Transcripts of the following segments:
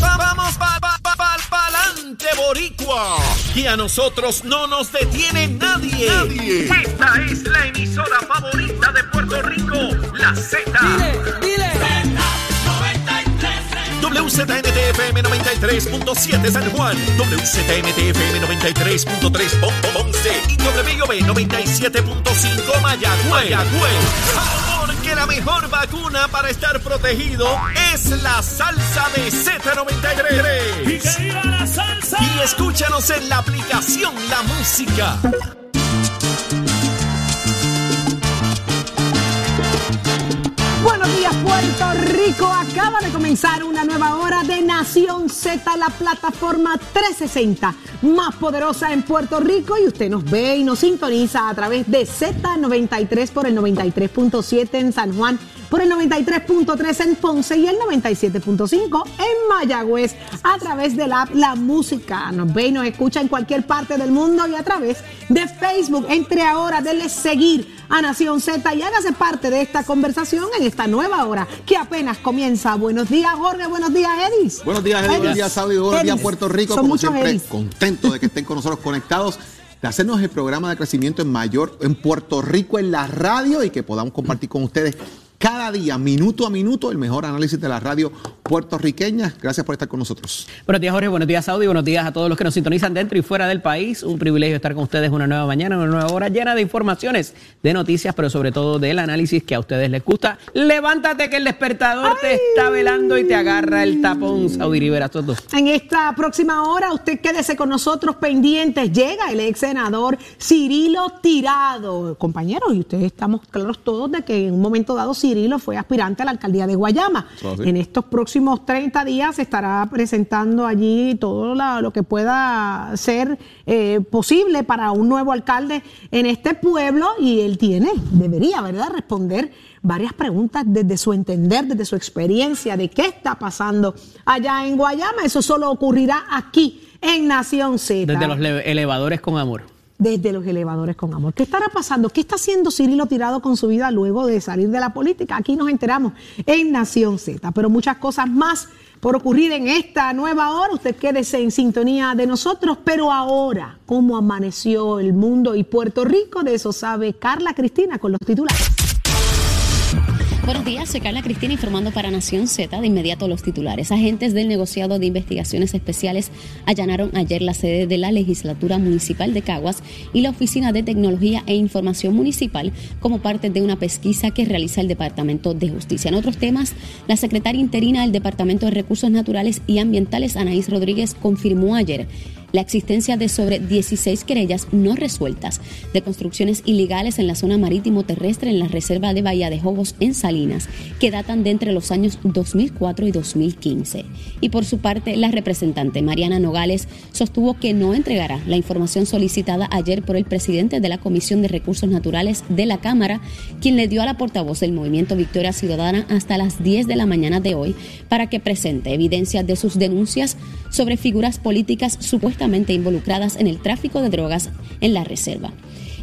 Vamos pa, pa, pa, pa, pa'lante, boricua. Y a nosotros no nos detiene nadie. Nadie. Esta es la emisora favorita de Puerto Rico, la Z. Dile, WZNTFM 93.7 San Juan, WZMTFM 93.3 Ponce y WIOB 97.5 Mayagüez. Mayagüez. Porque la mejor vacuna para estar protegido es la salsa de Z93. y que viva la salsa. Y escúchanos en la aplicación La Música. Acaba de comenzar una nueva hora de Nación Z, la plataforma 360 más poderosa en Puerto Rico. Y usted nos ve y nos sintoniza a través de Z93 por el 93.7 en San Juan, por el 93.3 en Ponce y el 97.5 en Mayagüez a través de la app La Música. Nos ve y nos escucha en cualquier parte del mundo y a través de Facebook. Entre ahora, denle seguir a Nación Z y hágase parte de esta conversación en esta nueva hora que apenas comienza. Buenos días, Jorge. Buenos días, Edis. Buenos días. Edis. Buenos días, Saudi. Buenos días. Puerto Rico. Son Como siempre, Edis. contento de que estén con nosotros conectados, de hacernos el programa de crecimiento en mayor en Puerto Rico en la radio y que podamos compartir con ustedes cada día, minuto a minuto, el mejor análisis de la radio puertorriqueña. Gracias por estar con nosotros. Buenos días, Jorge. Buenos días, Saudi. Buenos días a todos los que nos sintonizan dentro y fuera del país. Un privilegio estar con ustedes una nueva mañana, una nueva hora llena de informaciones, de noticias, pero sobre todo del análisis que a ustedes les gusta. Levántate que el despertador te está velando y te agarra el tapón, Saudi Rivera. Todo. En esta próxima hora, usted quédese con nosotros pendientes. Llega el ex senador Cirilo Tirado. Compañeros, y ustedes estamos claros todos de que en un momento dado Cirilo fue aspirante a la alcaldía de Guayama. Sí. En estos próximos 30 días estará presentando allí todo la- lo que pueda ser eh, posible para un nuevo alcalde en este pueblo y él tiene, debería, ¿verdad?, responder varias preguntas desde su entender, desde su experiencia de qué está pasando allá en Guayama. Eso solo ocurrirá aquí en Nación Z. Desde los le- elevadores con amor. Desde los elevadores con amor. ¿Qué estará pasando? ¿Qué está haciendo Cirilo Tirado con su vida luego de salir de la política? Aquí nos enteramos en Nación Z. Pero muchas cosas más por ocurrir en esta nueva hora. Usted quédese en sintonía de nosotros. Pero ahora, ¿cómo amaneció el mundo y Puerto Rico? De eso sabe Carla Cristina con los titulares. Buenos días, soy Carla Cristina informando para Nación Z. De inmediato los titulares. Agentes del negociado de investigaciones especiales allanaron ayer la sede de la legislatura municipal de Caguas y la Oficina de Tecnología e Información Municipal como parte de una pesquisa que realiza el Departamento de Justicia. En otros temas, la secretaria interina del Departamento de Recursos Naturales y Ambientales, Anaís Rodríguez, confirmó ayer la existencia de sobre 16 querellas no resueltas de construcciones ilegales en la zona marítimo terrestre en la reserva de Bahía de Jobos en Salinas, que datan de entre los años 2004 y 2015. Y por su parte, la representante Mariana Nogales sostuvo que no entregará la información solicitada ayer por el presidente de la Comisión de Recursos Naturales de la Cámara, quien le dio a la portavoz del Movimiento Victoria Ciudadana hasta las 10 de la mañana de hoy para que presente evidencia de sus denuncias sobre figuras políticas supuestamente involucradas en el tráfico de drogas en la reserva.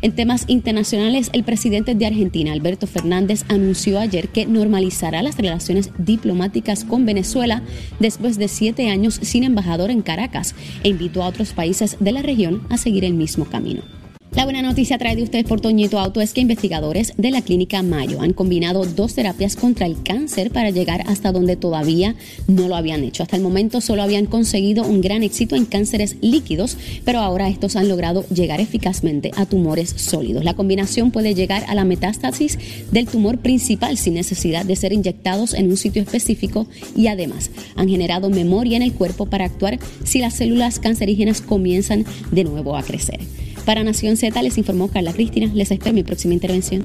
En temas internacionales, el presidente de Argentina, Alberto Fernández, anunció ayer que normalizará las relaciones diplomáticas con Venezuela después de siete años sin embajador en Caracas e invitó a otros países de la región a seguir el mismo camino. La buena noticia trae de ustedes por Toñito Auto es que investigadores de la clínica Mayo han combinado dos terapias contra el cáncer para llegar hasta donde todavía no lo habían hecho. Hasta el momento solo habían conseguido un gran éxito en cánceres líquidos, pero ahora estos han logrado llegar eficazmente a tumores sólidos. La combinación puede llegar a la metástasis del tumor principal sin necesidad de ser inyectados en un sitio específico y además han generado memoria en el cuerpo para actuar si las células cancerígenas comienzan de nuevo a crecer. Para Nación Z les informó Carla Cristina. Les espero en mi próxima intervención.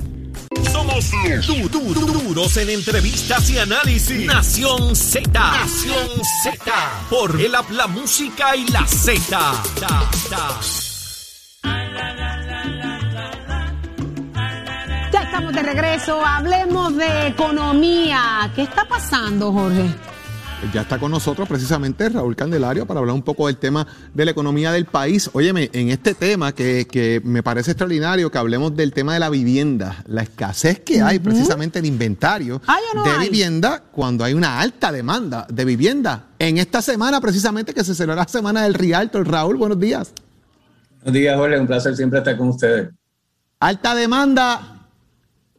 Somos du- du- du- duros en entrevistas y análisis. Nación Z. Nación Z. Por el app, la música y la Z. Ya estamos de regreso. Hablemos de economía. ¿Qué está pasando, Jorge? Ya está con nosotros precisamente Raúl Candelario para hablar un poco del tema de la economía del país. Óyeme, en este tema que, me parece extraordinario que hablemos del tema de la vivienda, la escasez que hay precisamente en inventario de vivienda cuando hay una alta demanda de vivienda. En esta semana precisamente que se celebra la semana del Rialto. Raúl, buenos días. Buenos días, Jorge. Un placer siempre estar con ustedes. Alta demanda,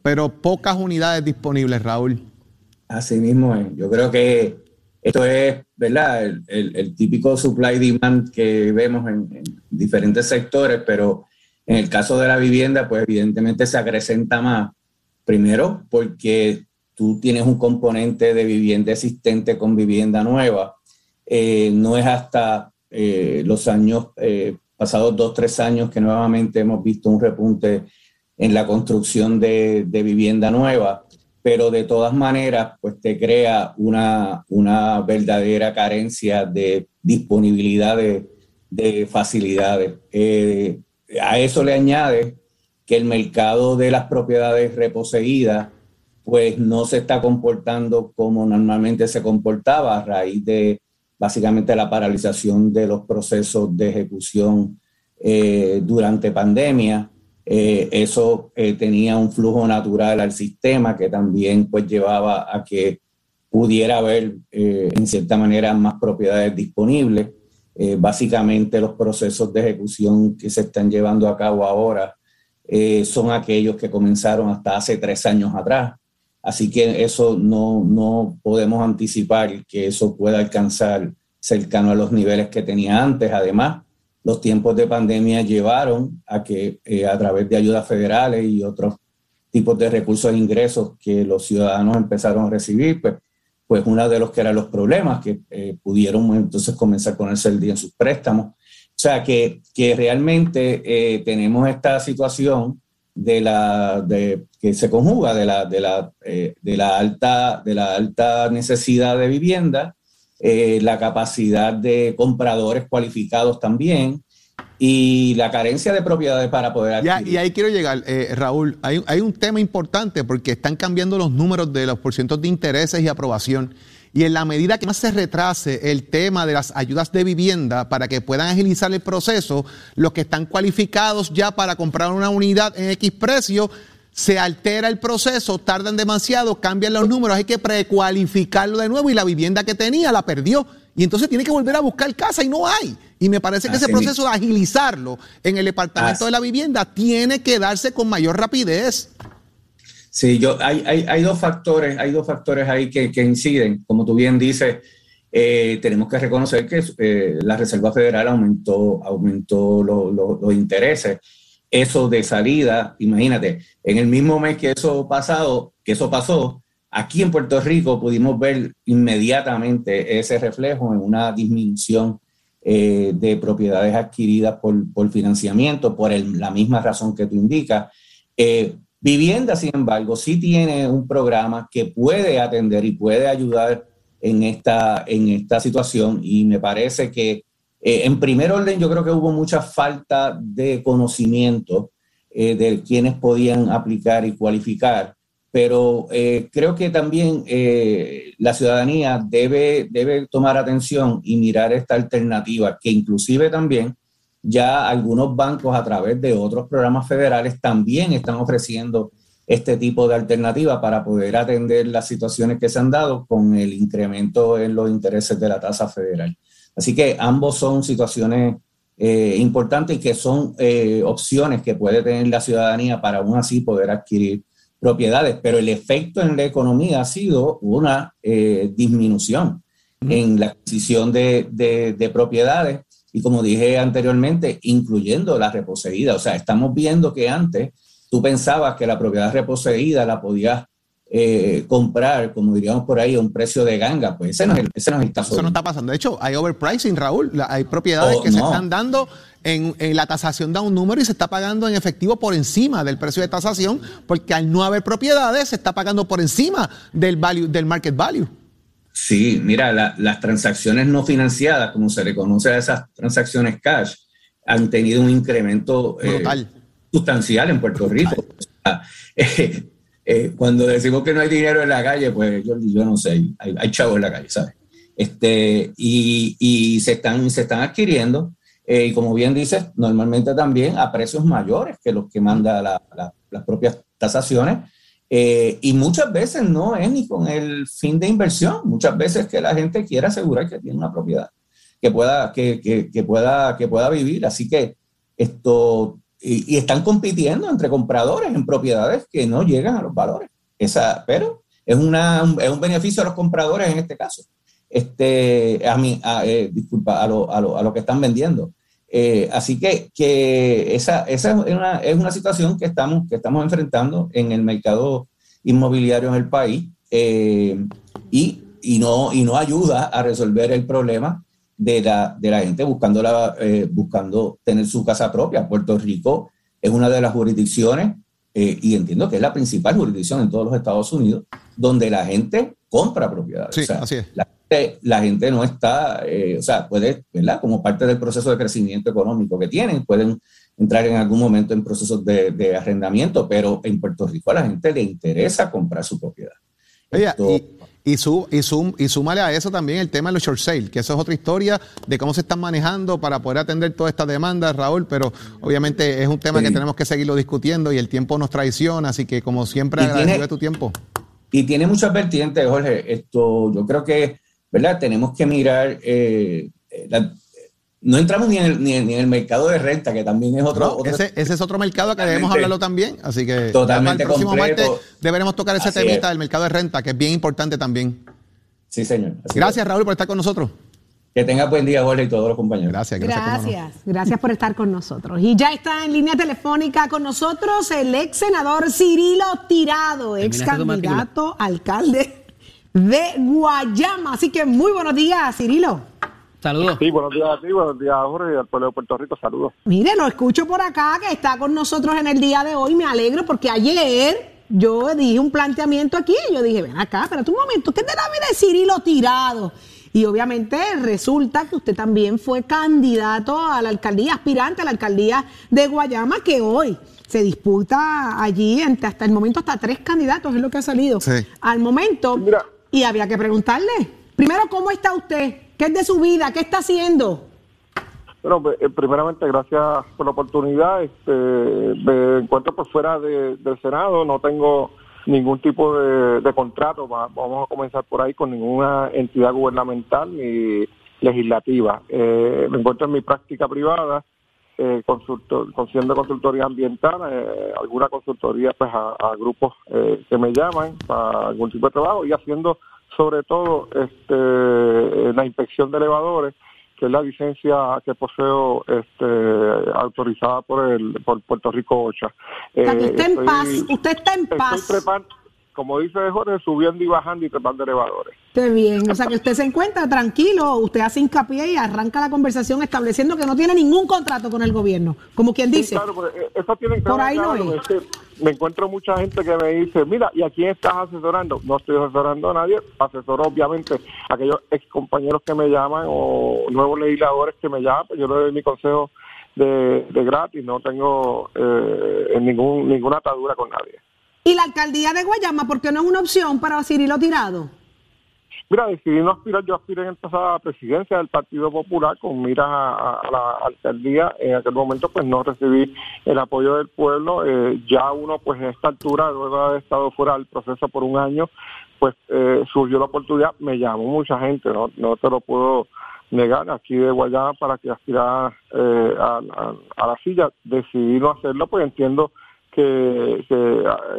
pero pocas unidades disponibles, Raúl. Así mismo es. Yo creo que esto es, ¿verdad? El, típico supply demand que vemos en, diferentes sectores, pero en el caso de la vivienda, pues evidentemente se acrecenta más. Primero, porque tú tienes un componente de vivienda existente con vivienda nueva. Eh, no es hasta eh, los años, eh, pasados dos, tres años, que nuevamente hemos visto un repunte en la construcción de, de vivienda nueva pero de todas maneras, pues te crea una, una verdadera carencia de disponibilidad de, facilidades. Eh, a eso le añade que el mercado de las propiedades reposeídas, pues no se está comportando como normalmente se comportaba a raíz de básicamente la paralización de los procesos de ejecución eh, durante pandemia. Eh, eso eh, tenía un flujo natural al sistema que también pues llevaba a que pudiera haber eh, en cierta manera más propiedades disponibles. básicamente los procesos de ejecución que se están llevando a cabo ahora son aquellos que comenzaron hasta hace tres años atrás. Así que eso no, no podemos anticipar que eso pueda alcanzar cercano a los niveles que tenía antes. Además, los tiempos de pandemia llevaron a que eh, a través de ayudas federales y otros tipos de recursos e ingresos que los ciudadanos empezaron a recibir, pues, pues uno de los que eran los problemas, que eh, pudieron entonces comenzar a ponerse el día en sus préstamos. O sea, que, que realmente eh, tenemos esta situación de la, de, que se conjuga de la, de, la, de, la alta, de la alta necesidad de vivienda eh, la capacidad de compradores cualificados también y la carencia de propiedades para poder adquirir. Ya, y ahí quiero llegar, eh, Raúl. Hay, hay, un tema importante porque están cambiando los números de los porcientos de intereses y aprobación. Y en la medida que más se retrase el tema de las ayudas de vivienda para que puedan agilizar el proceso, los que están cualificados ya para comprar una unidad en X precio se altera el proceso, tardan demasiado, cambian los números, hay que precualificarlo de nuevo y la vivienda que tenía la perdió. Y entonces tiene que volver a buscar casa y no hay. Y me parece que ese proceso de agilizarlo en el departamento de la vivienda tiene que darse con mayor rapidez. Sí, yo, hay, hay, dos factores, hay dos factores ahí que, inciden. Como tú bien dices, eh, tenemos que reconocer que eh, la Reserva Federal aumentó, aumentó los intereses eso de salida, imagínate, en el mismo mes que eso pasado, que eso pasó, aquí en Puerto Rico pudimos ver inmediatamente ese reflejo en una disminución eh, de propiedades adquiridas por, financiamiento, por la misma razón que tú indicas. Eh, vivienda, sin embargo, sí tiene un programa que puede atender y puede ayudar en esta, en esta situación y me parece que eh, en primer orden, yo creo que hubo mucha falta de conocimiento eh, de quienes podían aplicar y cualificar, pero eh, creo que también la ciudadanía debe, debe tomar atención y mirar esta alternativa, que inclusive también ya algunos bancos a través de otros programas federales también están ofreciendo este tipo de alternativa para poder atender las situaciones que se han dado con el incremento en los intereses de la tasa federal. Así que ambos son situaciones eh, importantes y que son eh, opciones que puede tener la ciudadanía para aún así poder adquirir propiedades. Pero el efecto en la economía ha sido una eh, disminución en la adquisición de, propiedades y como dije anteriormente, incluyendo la reposeída. O sea, estamos viendo que antes tú pensabas que la propiedad reposeída la podías eh, comprar, como diríamos por ahí, a un precio de ganga, pues ese no es el, ese no es caso. Eso no está pasando. De hecho, hay overpricing, Raúl. Hay propiedades oh, que se están dando en, la tasación da un número y se está pagando en efectivo por encima del precio de tasación, porque al no haber propiedades se está pagando por encima del value, del market value. Sí, mira, las transacciones no financiadas, como se le conoce a esas transacciones cash, han tenido un incremento eh, sustancial en Puerto Rico. Eh, eh, cuando decimos que no hay dinero en la calle, pues yo, yo no sé, hay, hay chavos en la calle, ¿sabes? Este, y, se, están, se están adquiriendo, eh, y como bien dices, normalmente también a precios mayores que los que manda las propias tasaciones. Eh, y muchas veces no es ni con el fin de inversión, muchas veces que la gente quiere asegurar que tiene una propiedad que pueda, que, que, pueda, que pueda vivir. Así que esto, y, están compitiendo entre compradores en propiedades que no llegan a los valores. Esa, pero es, una, es un beneficio a los compradores en este caso. Este, a mí, eh, disculpa, a lo, a, lo, a lo, que están vendiendo. Eh, así que, que esa, esa es, una, es, una, situación que estamos, que estamos enfrentando en el mercado inmobiliario en el país eh, y, y, no, y no ayuda a resolver el problema de la, de la gente buscando, la, eh, buscando tener su casa propia. Puerto Rico es una de las jurisdicciones, eh, y entiendo que es la principal jurisdicción en todos los Estados Unidos, donde la gente compra propiedades. Sí, así es. La, gente no está, eh, o sea, puede, ¿verdad? Como parte del proceso de crecimiento económico que tienen, pueden entrar en algún momento en procesos de, de arrendamiento, pero en Puerto Rico a la gente le interesa comprar su propiedad. Y, su, y, y súmale a eso también el tema de los short sale, que eso es otra historia de cómo se están manejando para poder atender toda esta demanda, Raúl, pero obviamente es un tema que tenemos que seguirlo discutiendo y el tiempo nos traiciona, así que como siempre agradecido de tu tiempo. Y tiene muchas vertientes, Jorge. Esto, yo creo que, ¿verdad? Tenemos que mirar eh, la, no entramos ni en, el, ni, en, el, mercado de renta, que también es otro. ese, es otro mercado que debemos hablarlo también. Así que totalmente el próximo martes deberemos tocar ese temita del mercado de renta, que es bien importante también. Sí, señor. gracias, Raúl, por estar con nosotros. Que tenga buen día, Jorge, y todos los compañeros. Gracias, gracias. Gracias, por estar con nosotros. Y ya está en línea telefónica con nosotros el ex senador Cirilo Tirado, ex candidato alcalde de Guayama. Así que muy buenos días, Cirilo. Saludos. Sí, buenos días a ti, buenos días a Jorge y al pueblo de Puerto Rico, saludos. Mire, lo escucho por acá que está con nosotros en el día de hoy, me alegro porque ayer yo dije un planteamiento aquí y yo dije, ven acá, espérate un momento, ¿qué te da de Cirilo tirado? Y obviamente resulta que usted también fue candidato a la alcaldía, aspirante a la alcaldía de Guayama, que hoy se disputa allí hasta el momento hasta tres candidatos, es lo que ha salido. Sí. Al momento, y había que preguntarle, primero, ¿cómo está usted? ¿Qué es de su vida? ¿Qué está haciendo? Bueno, pues, eh, primeramente, gracias por la oportunidad. Este, me encuentro por fuera del Senado, no tengo ningún tipo de, contrato, vamos a comenzar por ahí, con ninguna entidad gubernamental ni legislativa. Eh, me encuentro en mi práctica privada, eh, consultor, haciendo consultoría ambiental, eh, alguna consultoría pues a, a grupos que me llaman para algún tipo de trabajo y haciendo sobre todo este, la inspección de elevadores, que es la licencia que poseo este, autorizada por el por Puerto Rico OCHA. usted, en paz, usted está en paz como dice Jorge, subiendo y bajando y trepando elevadores. Qué bien, o sea que usted se encuentra tranquilo, usted hace hincapié y arranca la conversación estableciendo que no tiene ningún contrato con el gobierno, como quien dice. claro, eh, eso tiene que Por ahí no me encuentro mucha gente que me dice, mira, ¿y a quién estás asesorando? No estoy asesorando a nadie, asesoro obviamente a aquellos ex compañeros que me llaman o nuevos legisladores que me llaman, pues yo le doy mi consejo de, gratis, no tengo eh, ningún, ninguna atadura con nadie. ¿Y la alcaldía de Guayama por qué no es una opción para Cirilo Tirado? Mira, decidí no aspirar, yo aspiré en esta presidencia del Partido Popular con miras a, la alcaldía. En aquel momento pues no recibí el apoyo del pueblo. Eh, ya uno pues en esta altura, luego de haber estado fuera del proceso por un año, pues eh, surgió la oportunidad, me llamó mucha gente, no, no te lo puedo negar aquí de Guayama para que aspirara eh, a, a, la silla. Decidí no hacerlo pues entiendo que,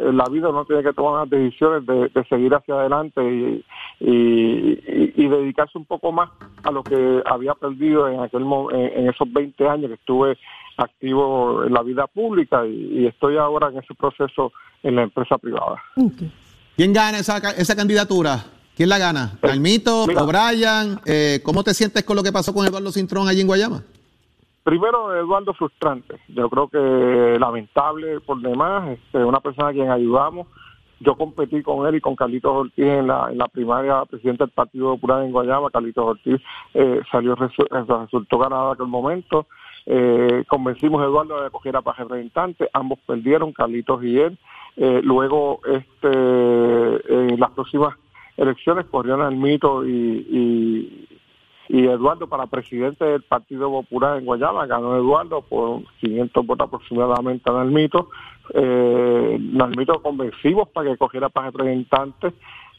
en la vida uno tiene que tomar las decisiones de, seguir hacia adelante y, y, dedicarse un poco más a lo que había perdido en aquel en, esos 20 años que estuve activo en la vida pública y, estoy ahora en ese proceso en la empresa privada. ¿Quién gana esa, esa candidatura? ¿Quién la gana? ¿Almito? Eh, ¿O'Brien? Eh, ¿Cómo te sientes con lo que pasó con Eduardo Cintrón allí en Guayama? Primero, Eduardo, frustrante. Yo creo que lamentable por demás. Este, una persona a quien ayudamos. Yo competí con él y con Carlitos Ortiz en la, en la primaria presidente del Partido Popular en Guayama. Carlitos Ortiz eh, salió, resultó ganado en aquel momento. Eh, convencimos a Eduardo de coger a para representante. Ambos perdieron, Carlitos y él. Eh, luego, este, en las próximas elecciones corrieron al mito y, y, Eduardo para presidente del Partido Popular en Guayama, ganó Eduardo por 500 votos aproximadamente en el mito, eh, mito convencimos para que cogiera para representantes,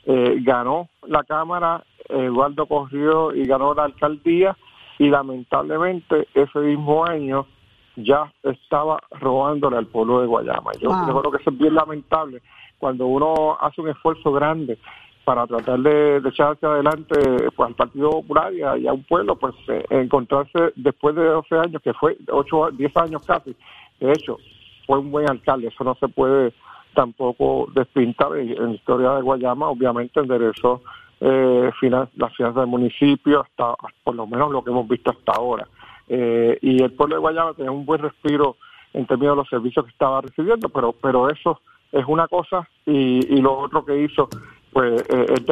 eh, ganó la Cámara, Eduardo corrió y ganó la alcaldía y lamentablemente ese mismo año ya estaba robándole al pueblo de Guayama. Yo, creo que eso es bien lamentable cuando uno hace un esfuerzo grande para tratar de, echar hacia adelante pues al Partido Popular y a, un pueblo, pues eh, encontrarse después de 12 años, que fue 8, 10 años casi, de hecho, fue un buen alcalde, eso no se puede tampoco despintar en, la historia de Guayama, obviamente enderezó eh, las finanzas del municipio, hasta por lo menos lo que hemos visto hasta ahora. Eh, y el pueblo de Guayama tenía un buen respiro en términos de los servicios que estaba recibiendo, pero pero eso es una cosa y, y lo otro que hizo pues eh, es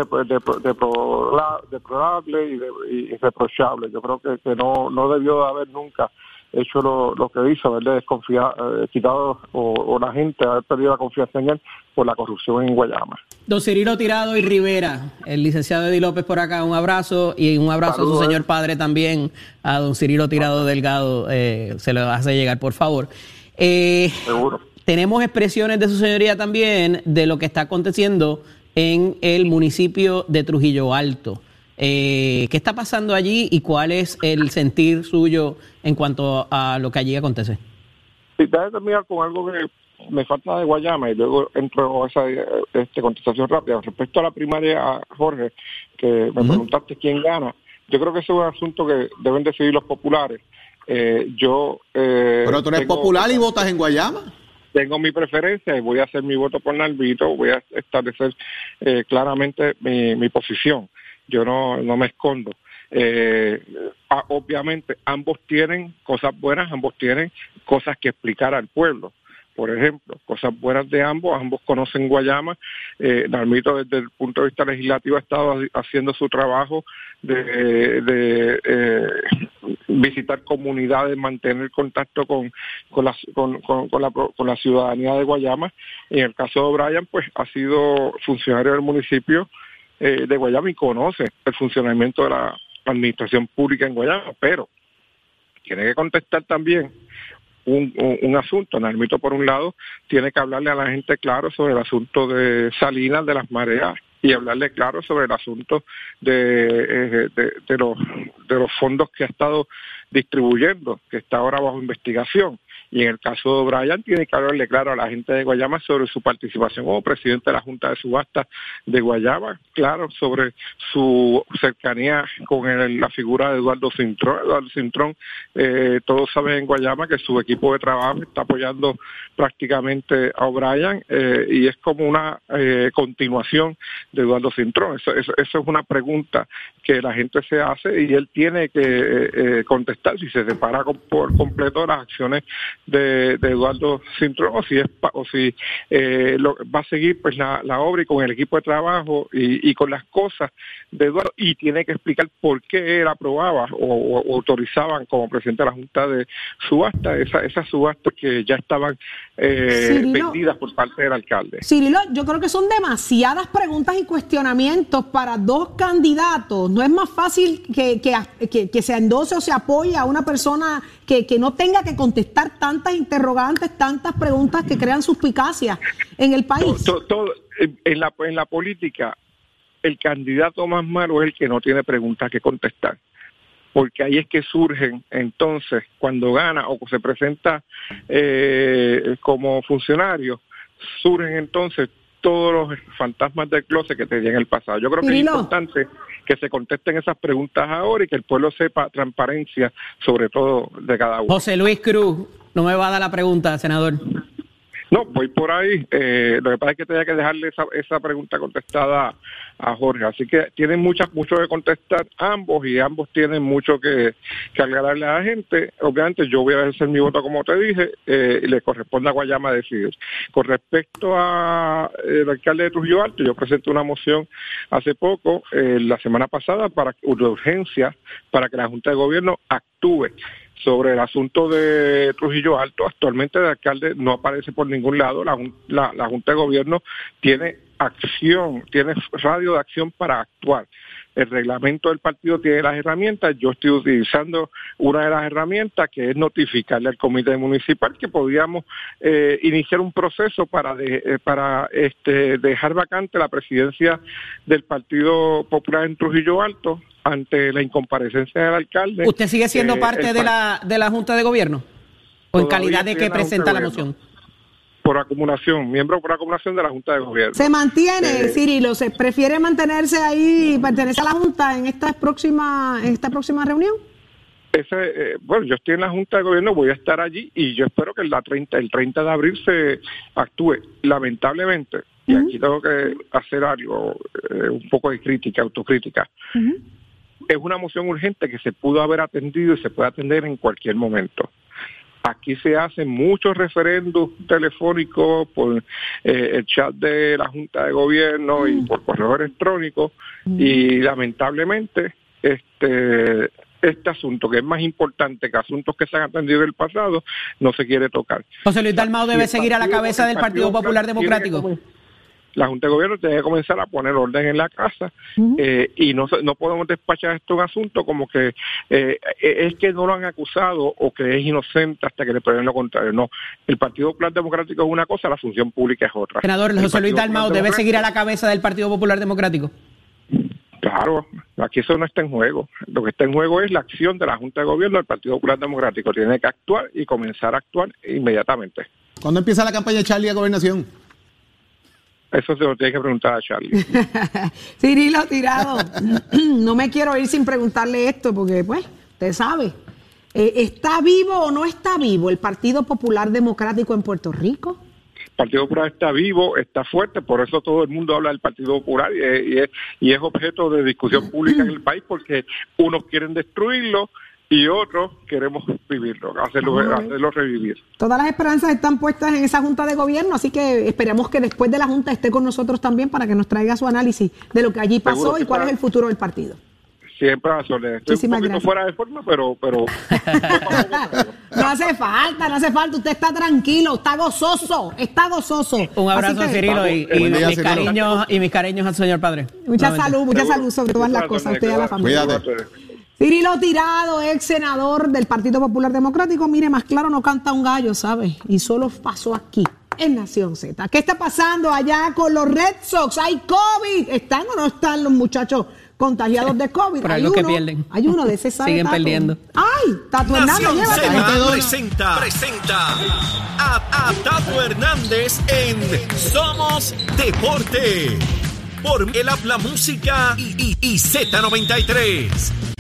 deplorable y, de, y, reprochable. Yo creo que, que no, no debió de haber nunca hecho lo, lo que hizo, haberle desconfiado, eh, quitado o, la gente haber perdido la confianza en él por la corrupción en Guayama. Don Cirilo Tirado y Rivera, el licenciado Eddie López por acá, un abrazo y un abrazo a su señor padre también, a don Cirilo Tirado Delgado, eh, se lo hace llegar, por favor. Eh, Seguro. Tenemos expresiones de su señoría también de lo que está aconteciendo en el municipio de Trujillo Alto. Eh, ¿Qué está pasando allí y cuál es el sentir suyo en cuanto a lo que allí acontece? Sí, déjame terminar con algo que me falta de Guayama y luego entro a esa este, contestación rápida. Respecto a la primaria, Jorge, que me preguntaste quién gana, yo creo que ese es un asunto que deben decidir los populares. Eh, yo. Eh, Pero tú eres popular y votas en Guayama tengo mi preferencia y voy a hacer mi voto por Nalvito, voy a establecer eh, claramente mi, posición yo no, no me escondo. Eh, obviamente ambos tienen cosas buenas, ambos tienen cosas que explicar al pueblo. Por ejemplo, cosas buenas de ambos, ambos conocen Guayama. Eh, desde el punto de vista legislativo ha estado haciendo su trabajo de, eh, visitar comunidades, mantener contacto con, con, la, con, la, ciudadanía de Guayama. En el caso de Brian, pues ha sido funcionario del municipio eh, de Guayama y conoce el funcionamiento de la administración pública en Guayama, pero tiene que contestar también un, un, asunto. Nalmito, por un lado, tiene que hablarle a la gente claro sobre el asunto de Salinas, de las mareas, y hablarle claro sobre el asunto de, eh, los fondos que ha estado distribuyendo, que está ahora bajo investigación. Y en el caso de Brian, tiene que hablarle claro a la gente de Guayama sobre su participación como presidente de la Junta de Subasta de Guayama, claro, sobre su cercanía con la figura de Eduardo Cintrón. Eduardo Cintrón, eh, todos saben en Guayama que su equipo de trabajo está apoyando prácticamente a O'Brien eh, y es como una eh, continuación de Eduardo Cintrón. Eso, es una pregunta que la gente se hace y él tiene que contestar si se separa por completo las acciones de, Eduardo Cintrón o si, es, o si eh, lo, va a seguir pues la, obra y con el equipo de trabajo y, con las cosas de Eduardo y tiene que explicar por qué él aprobaba o, autorizaban como presidente de la Junta de Subasta esa, esas subastas que ya estaban eh, vendidas por parte del alcalde. Cirilo, yo creo que son demasiadas preguntas y cuestionamientos para dos candidatos. No es más fácil que, que, que, se endose o se apoye a una persona que, que no tenga que contestar tantas interrogantes, tantas preguntas que crean suspicacia en el país. Todo, en, la, en la política, el candidato más malo es el que no tiene preguntas que contestar porque ahí es que surgen entonces, cuando gana o se presenta eh, como funcionario, surgen entonces todos los fantasmas del closet que tenían en el pasado. Yo creo que es importante que se contesten esas preguntas ahora y que el pueblo sepa transparencia, sobre todo de cada uno. José Luis Cruz, no me va a dar la pregunta, senador. No, voy por ahí. Eh, lo que pasa es que tenía que dejarle esa, pregunta contestada a Jorge. Así que tienen muchas, mucho que contestar ambos y ambos tienen mucho que, que aclararle a la gente. Obviamente yo voy a ejercer mi voto como te dije eh, y le corresponde a Guayama decidir. Con respecto a el alcalde de Trujillo Alto, yo presenté una moción hace poco, eh, la semana pasada, para de urgencia para que la Junta de Gobierno actúe sobre el asunto de Trujillo Alto. Actualmente el alcalde no aparece por ningún lado. La, la, Junta de Gobierno tiene acción, tiene radio de acción para actuar. El reglamento del partido tiene las herramientas, yo estoy utilizando una de las herramientas que es notificarle al comité municipal que podíamos eh, iniciar un proceso para eh, para este, dejar vacante la presidencia del Partido Popular en Trujillo Alto ante la incomparecencia del alcalde. ¿Usted sigue siendo Eh, parte de la, de la Junta de Gobierno? ¿O en calidad de que la presenta la moción? por acumulación, miembro por acumulación de la Junta de Gobierno. Se mantiene, Eh, Cirilo, se prefiere mantenerse ahí y pertenecer a la Junta en esta próxima, en esta próxima reunión. Ese, eh, bueno, yo estoy en la Junta de Gobierno, voy a estar allí y yo espero que el, la 30, el 30 de abril se actúe. Lamentablemente, y aquí tengo que hacer algo, eh, un poco de crítica, autocrítica, es una moción urgente que se pudo haber atendido y se puede atender en cualquier momento. Aquí se hacen muchos referendos telefónicos por eh, el chat de la Junta de Gobierno y por correo electrónico y lamentablemente este este asunto que es más importante que asuntos que se han atendido en el pasado no se quiere tocar. José Luis Dalmau debe seguir a la cabeza el del Partido Popular Democrático. La Junta de Gobierno tiene que comenzar a poner orden en la casa eh, y no, no podemos despachar esto un asunto como que eh, es que no lo han acusado o que es inocente hasta que le prueben lo contrario. No, el Partido Popular Democrático es una cosa, la función pública es otra. Senador El José Luis Popular debe seguir a la cabeza del Partido Popular Democrático. Claro, aquí eso no está en juego. Lo que está en juego es la acción de la Junta de Gobierno del Partido Popular Democrático. Tiene que actuar y comenzar a actuar inmediatamente. ¿Cuándo empieza la campaña de Charlie a gobernación? Eso se lo tiene que preguntar a Charlie. Cirilo Tirado, no me quiero ir sin preguntarle esto porque, pues, usted sabe, eh, ¿está vivo o no está vivo el Partido Popular Democrático en Puerto Rico? El Partido Popular está vivo, está fuerte, por eso todo el mundo habla del Partido Popular y es, y es- y es objeto de discusión pública en el país porque unos quieren destruirlo y otros queremos vivirlo, hacerlo, hacerlo revivir. Todas las esperanzas están puestas en esa Junta de Gobierno, así que esperemos que después de la Junta esté con nosotros también para que nos traiga su análisis de lo que allí pasó Seguro y cuál es el futuro del partido. Siempre a Soledad. Estoy Muchísimas un poquito gracias. fuera de forma, pero... pero No hace falta, no hace falta, usted está tranquilo, está gozoso, está gozoso. Un abrazo, que, Cirilo, y, y Buen día, mis, Cirilo. cariños, y mis cariños al señor padre. Mucha Nuevamente. salud, mucha Seguro. salud sobre todas las cosas, usted y a la familia. Cuídate. Cirilo Tirado, ex senador del Partido Popular Democrático, mire, más claro no canta un gallo, ¿sabe? Y solo pasó aquí, en Nación Z. ¿Qué está pasando allá con los Red Sox? ¿Hay COVID? ¿Están o no están los muchachos contagiados de COVID? Por hay algo que uno, pierden. Hay uno de ese sabe, Siguen Tato. perdiendo. ¡Ay! Tato Hernández, Nación llévatelo. Z presenta, presenta a, a Tato Hernández en Somos Deporte. Por el habla música y, y, y Z93.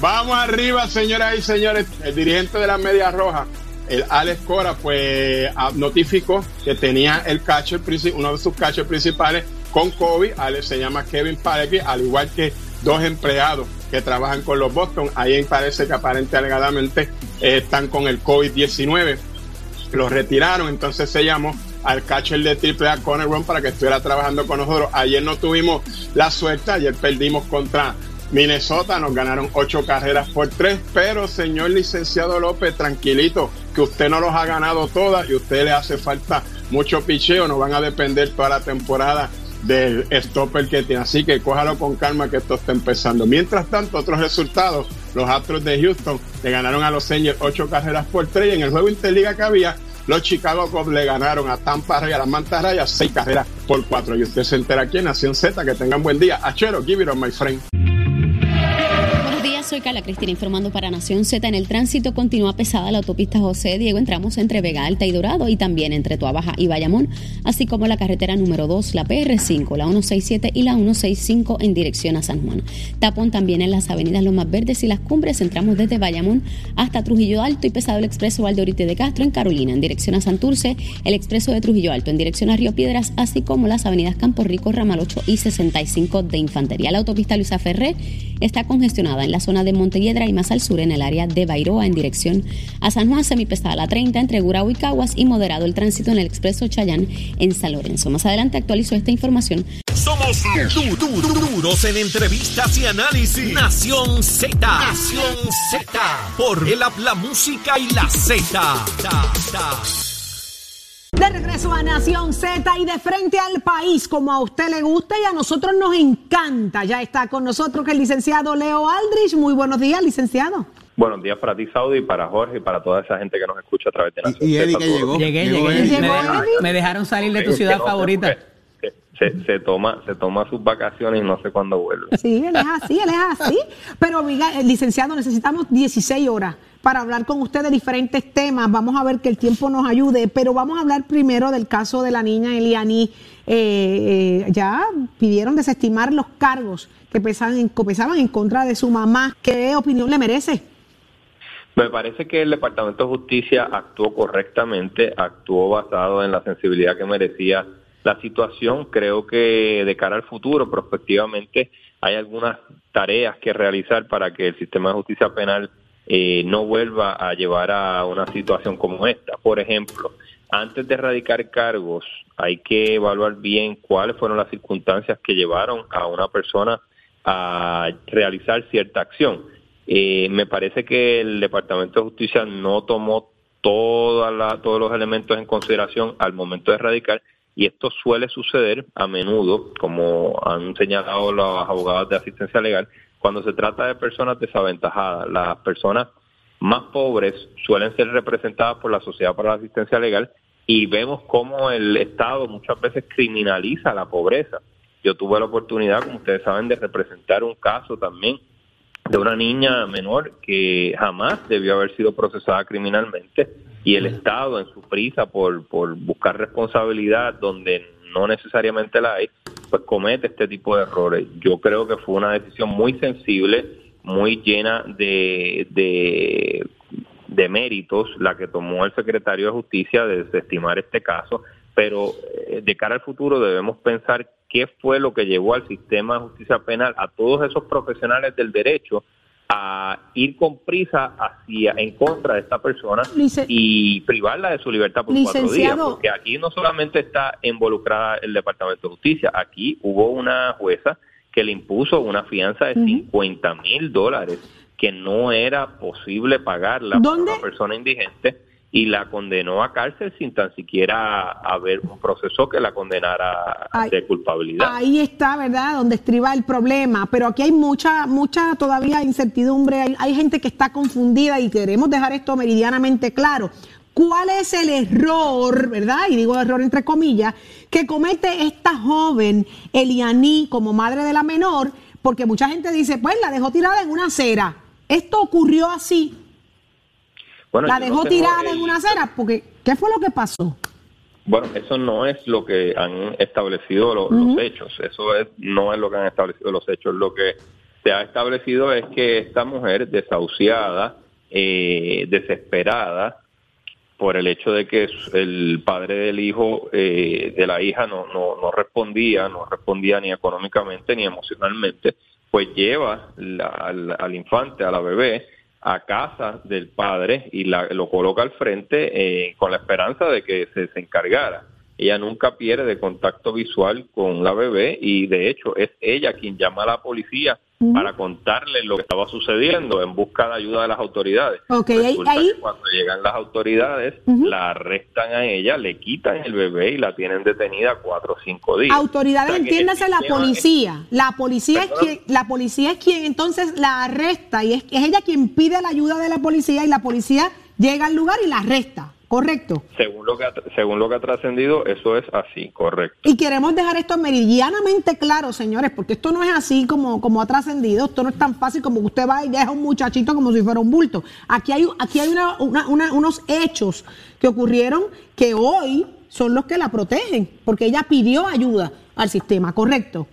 Vamos arriba, señoras y señores. El dirigente de la Media Roja, el Alex Cora, pues ah, notificó que tenía el catcher, uno de sus catchers principales con COVID. Alex se llama Kevin Parecki, al igual que dos empleados que trabajan con los Boston. Ahí parece que aparentemente alegadamente eh, están con el COVID-19 lo retiraron, entonces se llamó al catcher de AAA Conor Ron para que estuviera trabajando con nosotros. Ayer no tuvimos la suerte, ayer perdimos contra Minnesota, nos ganaron ocho carreras por tres, pero señor licenciado López, tranquilito, que usted no los ha ganado todas y usted le hace falta mucho picheo, no van a depender toda la temporada del stopper que tiene. Así que cójalo con calma que esto está empezando. Mientras tanto, otros resultados. Los Astros de Houston le ganaron a los Angels ocho carreras por tres. Y en el juego interliga que había, los Chicago Cubs le ganaron a Tampa Ray, a las Mantas Rayas, seis carreras por cuatro. Y usted se entera aquí en Nación Z. Que tengan buen día. Achero, give it on, my friend. Soy Carla Cristina informando para Nación Z. En el tránsito continúa pesada la autopista José Diego. Entramos entre Vega Alta y Dorado y también entre Tuabaja y Bayamón, así como la carretera número 2, la PR5, la 167 y la 165 en dirección a San Juan. Tapón también en las avenidas Lomas Verdes y las Cumbres. Entramos desde Bayamón hasta Trujillo Alto y pesado el expreso Valdeorite de Castro en Carolina en dirección a Santurce, el expreso de Trujillo Alto en dirección a Río Piedras, así como las avenidas Campo Rico, Ramal 8 y 65 de Infantería. La autopista Luisa Ferré está congestionada en la zona de Montelledra y más al sur en el área de Bairoa en dirección a San Juan, semipesada la 30 entre Gurabo y Caguas y moderado el tránsito en el expreso Chayán en San Lorenzo. Más adelante actualizo esta información. Somos du- du- du- duros en entrevistas y análisis. Nación Z. Nación Z. Por el habla música y la Z. De regreso a Nación Z y de frente al país, como a usted le gusta y a nosotros nos encanta. Ya está con nosotros el licenciado Leo Aldrich. Muy buenos días, licenciado. Buenos días para ti, Saudi, y para Jorge y para toda esa gente que nos escucha a través de Nación Y, y Eddie Z, que todos llegó. Llegué, llegué. Me, Llegó dejaron- me dejaron salir de tu ciudad no favorita. Se, se toma, se toma sus vacaciones y no sé cuándo vuelve. Sí, él es así, él es así. Pero, eh, licenciado, necesitamos 16 horas para hablar con usted de diferentes temas. Vamos a ver que el tiempo nos ayude, pero vamos a hablar primero del caso de la niña Eliani. Eh, eh, ya pidieron desestimar los cargos que pesaban en, que pesaban en contra de su mamá. ¿Qué opinión le merece? Me parece que el Departamento de Justicia actuó correctamente, actuó basado en la sensibilidad que merecía la situación. Creo que de cara al futuro, prospectivamente, hay algunas tareas que realizar para que el sistema de justicia penal eh, no vuelva a llevar a una situación como esta. Por ejemplo, antes de erradicar cargos, hay que evaluar bien cuáles fueron las circunstancias que llevaron a una persona a realizar cierta acción. Eh, me parece que el Departamento de Justicia no tomó toda la- todos los elementos en consideración al momento de erradicar y esto suele suceder a menudo, como han señalado los abogados de asistencia legal, cuando se trata de personas desaventajadas. Las personas más pobres suelen ser representadas por la Sociedad para la Asistencia Legal y vemos cómo el Estado muchas veces criminaliza la pobreza. Yo tuve la oportunidad, como ustedes saben, de representar un caso también de una niña menor que jamás debió haber sido procesada criminalmente y el Estado en su prisa por, por buscar responsabilidad donde no necesariamente la hay, pues comete este tipo de errores. Yo creo que fue una decisión muy sensible, muy llena de, de, de méritos la que tomó el secretario de Justicia de desestimar este caso, pero eh, de cara al futuro debemos pensar qué fue lo que llevó al sistema de justicia penal a todos esos profesionales del derecho a ir con prisa hacia en contra de esta persona y privarla de su libertad por cuatro días, porque aquí no solamente está involucrada el Departamento de Justicia, aquí hubo una jueza que le impuso una fianza de 50 mil dólares que no era posible pagarla por ¿Dónde? una persona indigente y la condenó a cárcel sin tan siquiera haber un proceso que la condenara de culpabilidad. Ahí está, ¿verdad? Donde estriba el problema. Pero aquí hay mucha, mucha todavía incertidumbre. Hay, hay gente que está confundida y queremos dejar esto meridianamente claro. ¿Cuál es el error, verdad? Y digo error entre comillas, que comete esta joven Elianí como madre de la menor? Porque mucha gente dice, pues la dejó tirada en una acera. Esto ocurrió así. Bueno, la dejó no tirada el- en una acera. Porque, ¿qué fue lo que pasó? Bueno, eso no es lo que han establecido lo- los hechos. Eso es, no es lo que han establecido los hechos. Lo que se ha establecido es que esta mujer desahuciada, eh, desesperada, por el hecho de que el padre del hijo eh, de la hija no, no, no respondía, no respondía ni económicamente ni emocionalmente, pues lleva la- al, al infante, a la bebé, a casa del padre y la, lo coloca al frente eh, con la esperanza de que se, se encargara. Ella nunca pierde contacto visual con la bebé y de hecho es ella quien llama a la policía para contarle lo que estaba sucediendo en busca de ayuda de las autoridades. Ok, ahí- Resulta ahí- que cuando llegan las autoridades, la arrestan a ella, le quitan el bebé y la tienen detenida cuatro o cinco días. Autoridades, O sea, que entiéndase la policía. La policía es quien, la policía es quien entonces la arresta y es, es ella quien pide la ayuda de la policía y la policía llega al lugar y la arresta, correcto. Según lo que ha, según lo que ha trascendido, eso es así, correcto. Y queremos dejar esto meridianamente claro, señores, porque esto no es así como, como ha trascendido, esto no es tan fácil como que usted va y deja a un muchachito como si fuera un bulto. Aquí hay, aquí hay una- una- una- unos hechos que ocurrieron que hoy son los que la protegen, porque ella pidió ayuda al sistema, correcto.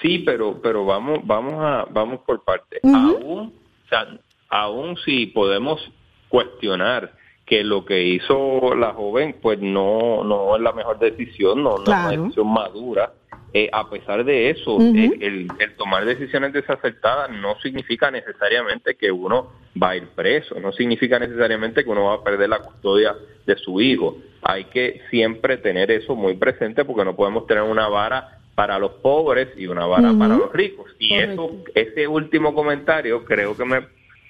Sí, pero pero vamos vamos a vamos por partes. Ujú. Aún, o sea, aún si podemos cuestionar que lo que hizo la joven pues no no es la mejor decisión, no, no es una decisión madura. eh, a pesar de eso, el, el tomar decisiones desacertadas no significa necesariamente que uno va a ir preso, no significa necesariamente que uno va a perder la custodia de su hijo. Hay que siempre tener eso muy presente porque no podemos tener una vara para los pobres y una vara para los ricos. Y Correcto. eso, ese último comentario creo que me,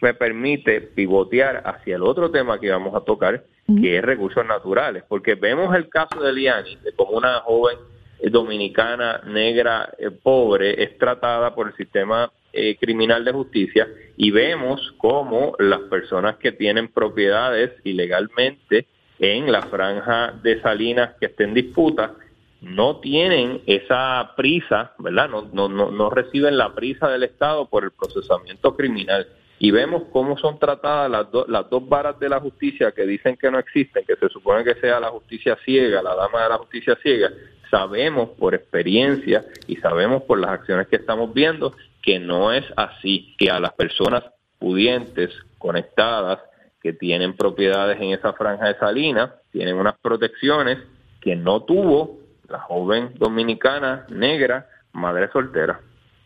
me permite pivotear hacia el otro tema que vamos a tocar, que es recursos naturales, porque vemos el caso de Liani, de cómo una joven eh, dominicana negra eh, pobre es tratada por el sistema eh, criminal de justicia y vemos cómo las personas que tienen propiedades ilegalmente en la franja de Salinas que esté en disputa no tienen esa prisa, ¿verdad? No, no, no, no reciben la prisa del Estado por el procesamiento criminal. Y vemos cómo son tratadas las, las dos varas de la justicia que dicen que no existen, que se supone que sea la justicia ciega, la dama de la justicia ciega. Sabemos por experiencia y sabemos por las acciones que estamos viendo que no es así, que a las personas pudientes, conectadas, que tienen propiedades en esa franja de Salinas, tienen unas protecciones que no tuvo la joven dominicana negra, madre soltera.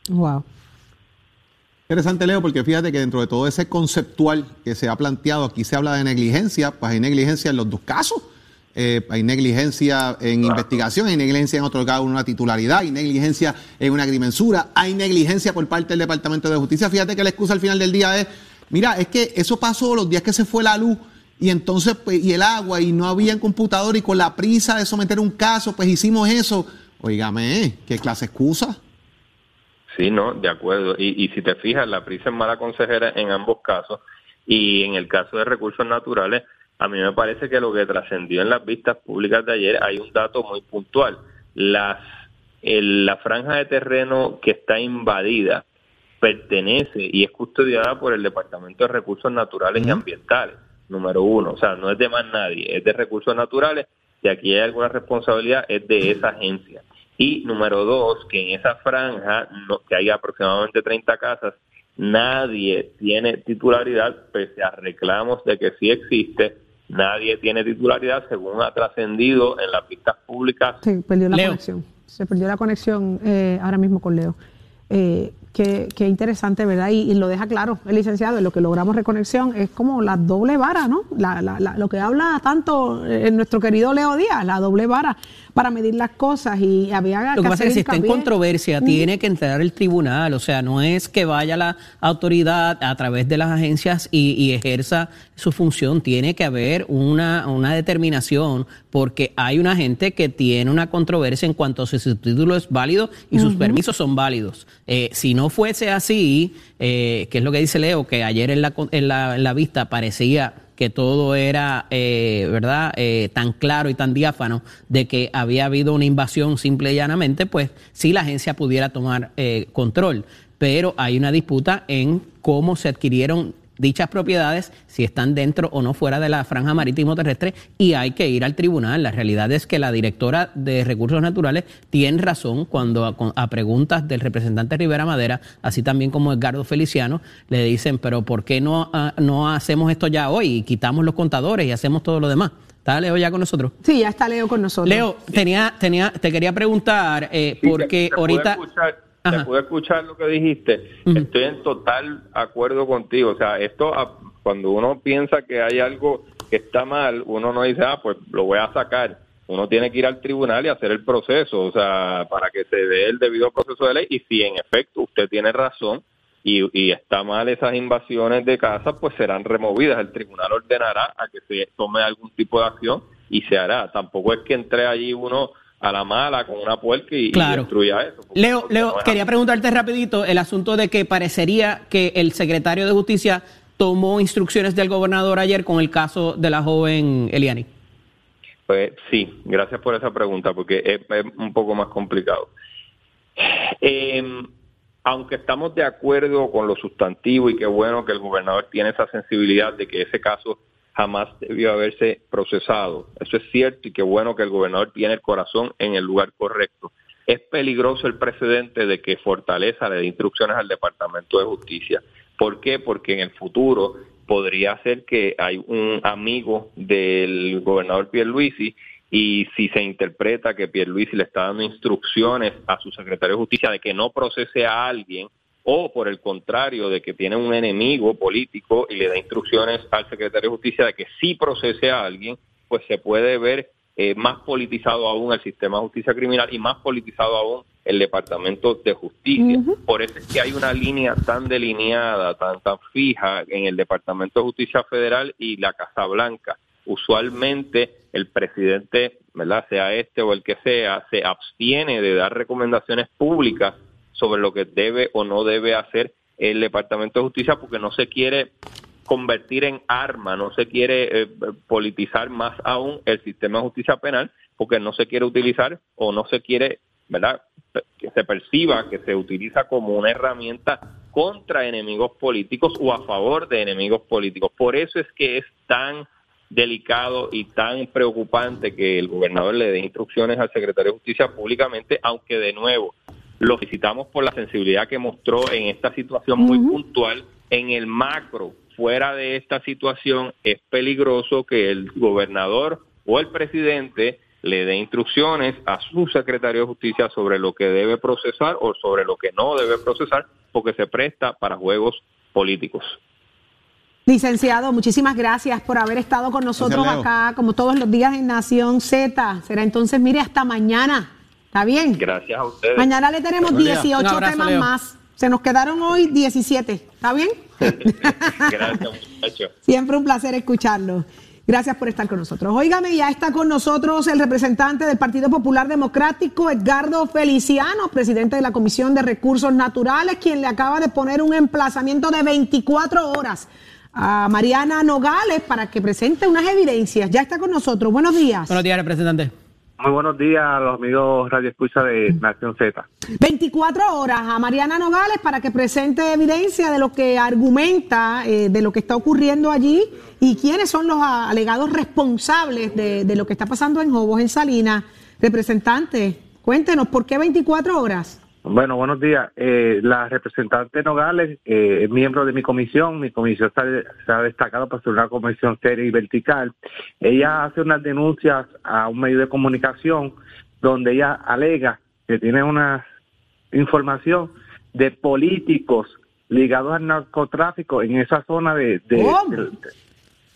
Wow. Interesante, Leo, porque fíjate que dentro de todo ese conceptual que se ha planteado, aquí se habla de negligencia, pues hay negligencia en los dos casos. Eh, hay negligencia en investigación, hay negligencia en otorgar una titularidad, hay negligencia en una agrimensura, hay negligencia por parte del Departamento de Justicia. Fíjate que la excusa al final del día es, mira, es que eso pasó los días que se fue la luz y entonces, pues, y el agua, y no había computador, y con la prisa de someter un caso, pues hicimos eso. Óigame, ¿qué clase excusa? Sí, no, de acuerdo. Y, y si te fijas, la prisa es mala consejera en ambos casos. Y en el caso de recursos naturales, a mí me parece que lo que trascendió en las vistas públicas de ayer hay un dato muy puntual. Las, la franja de terreno que está invadida pertenece y es custodiada por el Departamento de Recursos Naturales y Ambientales, número uno. O sea, no es de más nadie, es de recursos naturales. Si aquí hay alguna responsabilidad, es de esa agencia. Y número dos, que en esa franja, no, que hay aproximadamente 30 casas, nadie tiene titularidad, pese a reclamos de que sí existe, nadie tiene titularidad según ha trascendido en las pistas públicas. Sí, perdió la conexión. Se perdió la conexión eh, ahora mismo con Leo. Eh, qué, interesante, ¿verdad? Y, lo deja claro el licenciado, en lo que logramos reconexión es como la doble vara, ¿no? La, la, lo que habla tanto eh, nuestro querido Leo Díaz, la doble vara para medir las cosas y había Lo que, pasa es que si está en controversia, tiene que entrar el tribunal, o sea, no es que vaya la autoridad a través de las agencias y, ejerza su función, tiene que haber una, una determinación porque hay una gente que tiene una controversia en cuanto a si su título es válido y sus permisos son válidos. Eh, si no fuese así, eh, que es lo que dice Leo, que ayer en la, en la, en la vista parecía que todo era, eh, ¿verdad?, eh, tan claro y tan diáfano de que había habido una invasión simple y llanamente, pues sí la agencia pudiera tomar eh, control. Pero hay una disputa en cómo se adquirieron dichas propiedades, si están dentro o no fuera de la franja marítimo terrestre, y hay que ir al tribunal. La realidad es que la directora de Recursos Naturales tiene razón cuando a, preguntas del representante Rivera Madera, así también como Edgardo Feliciano, le dicen, pero ¿por qué no, ah, no hacemos esto ya hoy y quitamos los contadores y hacemos todo lo demás? ¿Está Leo ya con nosotros? Sí, ya está Leo con nosotros. Leo, tenía, tenía, te quería preguntar, eh, porque ahorita te pude escuchar lo que dijiste. Estoy en total acuerdo contigo. O sea, esto, ah, cuando uno piensa que hay algo que está mal, uno no dice, ah, pues lo voy a sacar. Uno tiene que ir al tribunal y hacer el proceso, o sea, para que se dé el debido proceso de ley. Y si en efecto usted tiene razón y, y está mal esas invasiones de casa, pues serán removidas. El tribunal ordenará a que se tome algún tipo de acción y se hará. Tampoco es que entre allí uno a la mala con una puerca y, destruya eso. Leo, Leo quería preguntarte rapidito el asunto de que parecería que el secretario de Justicia tomó instrucciones del gobernador ayer con el caso de la joven Eliani. Pues sí, gracias por esa pregunta porque es, un poco más complicado. Em, aunque estamos de acuerdo con lo sustantivo y qué bueno que el gobernador tiene esa sensibilidad de que ese caso jamás debió haberse procesado. Eso es cierto y qué bueno que el gobernador tiene el corazón en el lugar correcto. Es peligroso el precedente de que Fortaleza le dé instrucciones al Departamento de Justicia. ¿Por qué? Porque en el futuro podría ser que hay un amigo del gobernador Pierluisi y si se interpreta que Pierluisi le está dando instrucciones a su secretario de Justicia de que no procese a alguien, o por el contrario, de que tiene un enemigo político y le da instrucciones al secretario de Justicia de que sí procese a alguien, pues se puede ver eh, más politizado aún el sistema de justicia criminal y más politizado aún el Departamento de Justicia. Por eso es que hay una línea tan delineada, tan, tan fija en el Departamento de Justicia Federal y la Casa Blanca. usualmente el presidente, ¿verdad? sea este o el que sea, se abstiene de dar recomendaciones públicas sobre lo que debe o no debe hacer el Departamento de Justicia porque no se quiere convertir en arma, no se quiere eh, politizar más aún el sistema de justicia penal porque no se quiere utilizar o no se quiere, ¿verdad? Que se perciba que se utiliza como una herramienta contra enemigos políticos o a favor de enemigos políticos. Por eso es que es tan delicado y tan preocupante que el gobernador le dé instrucciones al secretario de Justicia públicamente, aunque de nuevo lo felicitamos por la sensibilidad que mostró en esta situación muy puntual. En el macro, fuera de esta situación, es peligroso que el gobernador o el presidente le dé instrucciones a su secretario de justicia sobre lo que debe procesar o sobre lo que no debe procesar, porque se presta para juegos políticos. Licenciado, muchísimas gracias por haber estado con nosotros acá, como todos los días en Nación Z. Será entonces, mire, hasta mañana. ¿Está bien? Gracias a ustedes. Mañana le tenemos 18 temas más. Se nos quedaron hoy 17. ¿Está bien? gracias, muchachos. Siempre un placer escucharlo. Gracias por estar con nosotros. Óigame, ya está con nosotros el representante del Partido Popular Democrático, Edgardo Feliciano, presidente de la Comisión de Recursos Naturales, quien le acaba de poner un emplazamiento de 24 horas a Mariana Nogales para que presente unas evidencias. Ya está con nosotros. Buenos días. Buenos días, representante. Muy buenos días a los amigos Radio Escucha de Nación Z. 24 horas a Mariana Nogales para que presente evidencia de lo que argumenta, eh, de lo que está ocurriendo allí y quiénes son los alegados responsables de, de lo que está pasando en Jobos, en Salinas. Representante, cuéntenos, ¿por qué 24 horas? Bueno, buenos días. Eh, la representante Nogales eh, es miembro de mi comisión. Mi comisión se ha destacado por ser una comisión seria y vertical. Ella hace unas denuncias a un medio de comunicación donde ella alega que tiene una información de políticos ligados al narcotráfico en esa zona de, de,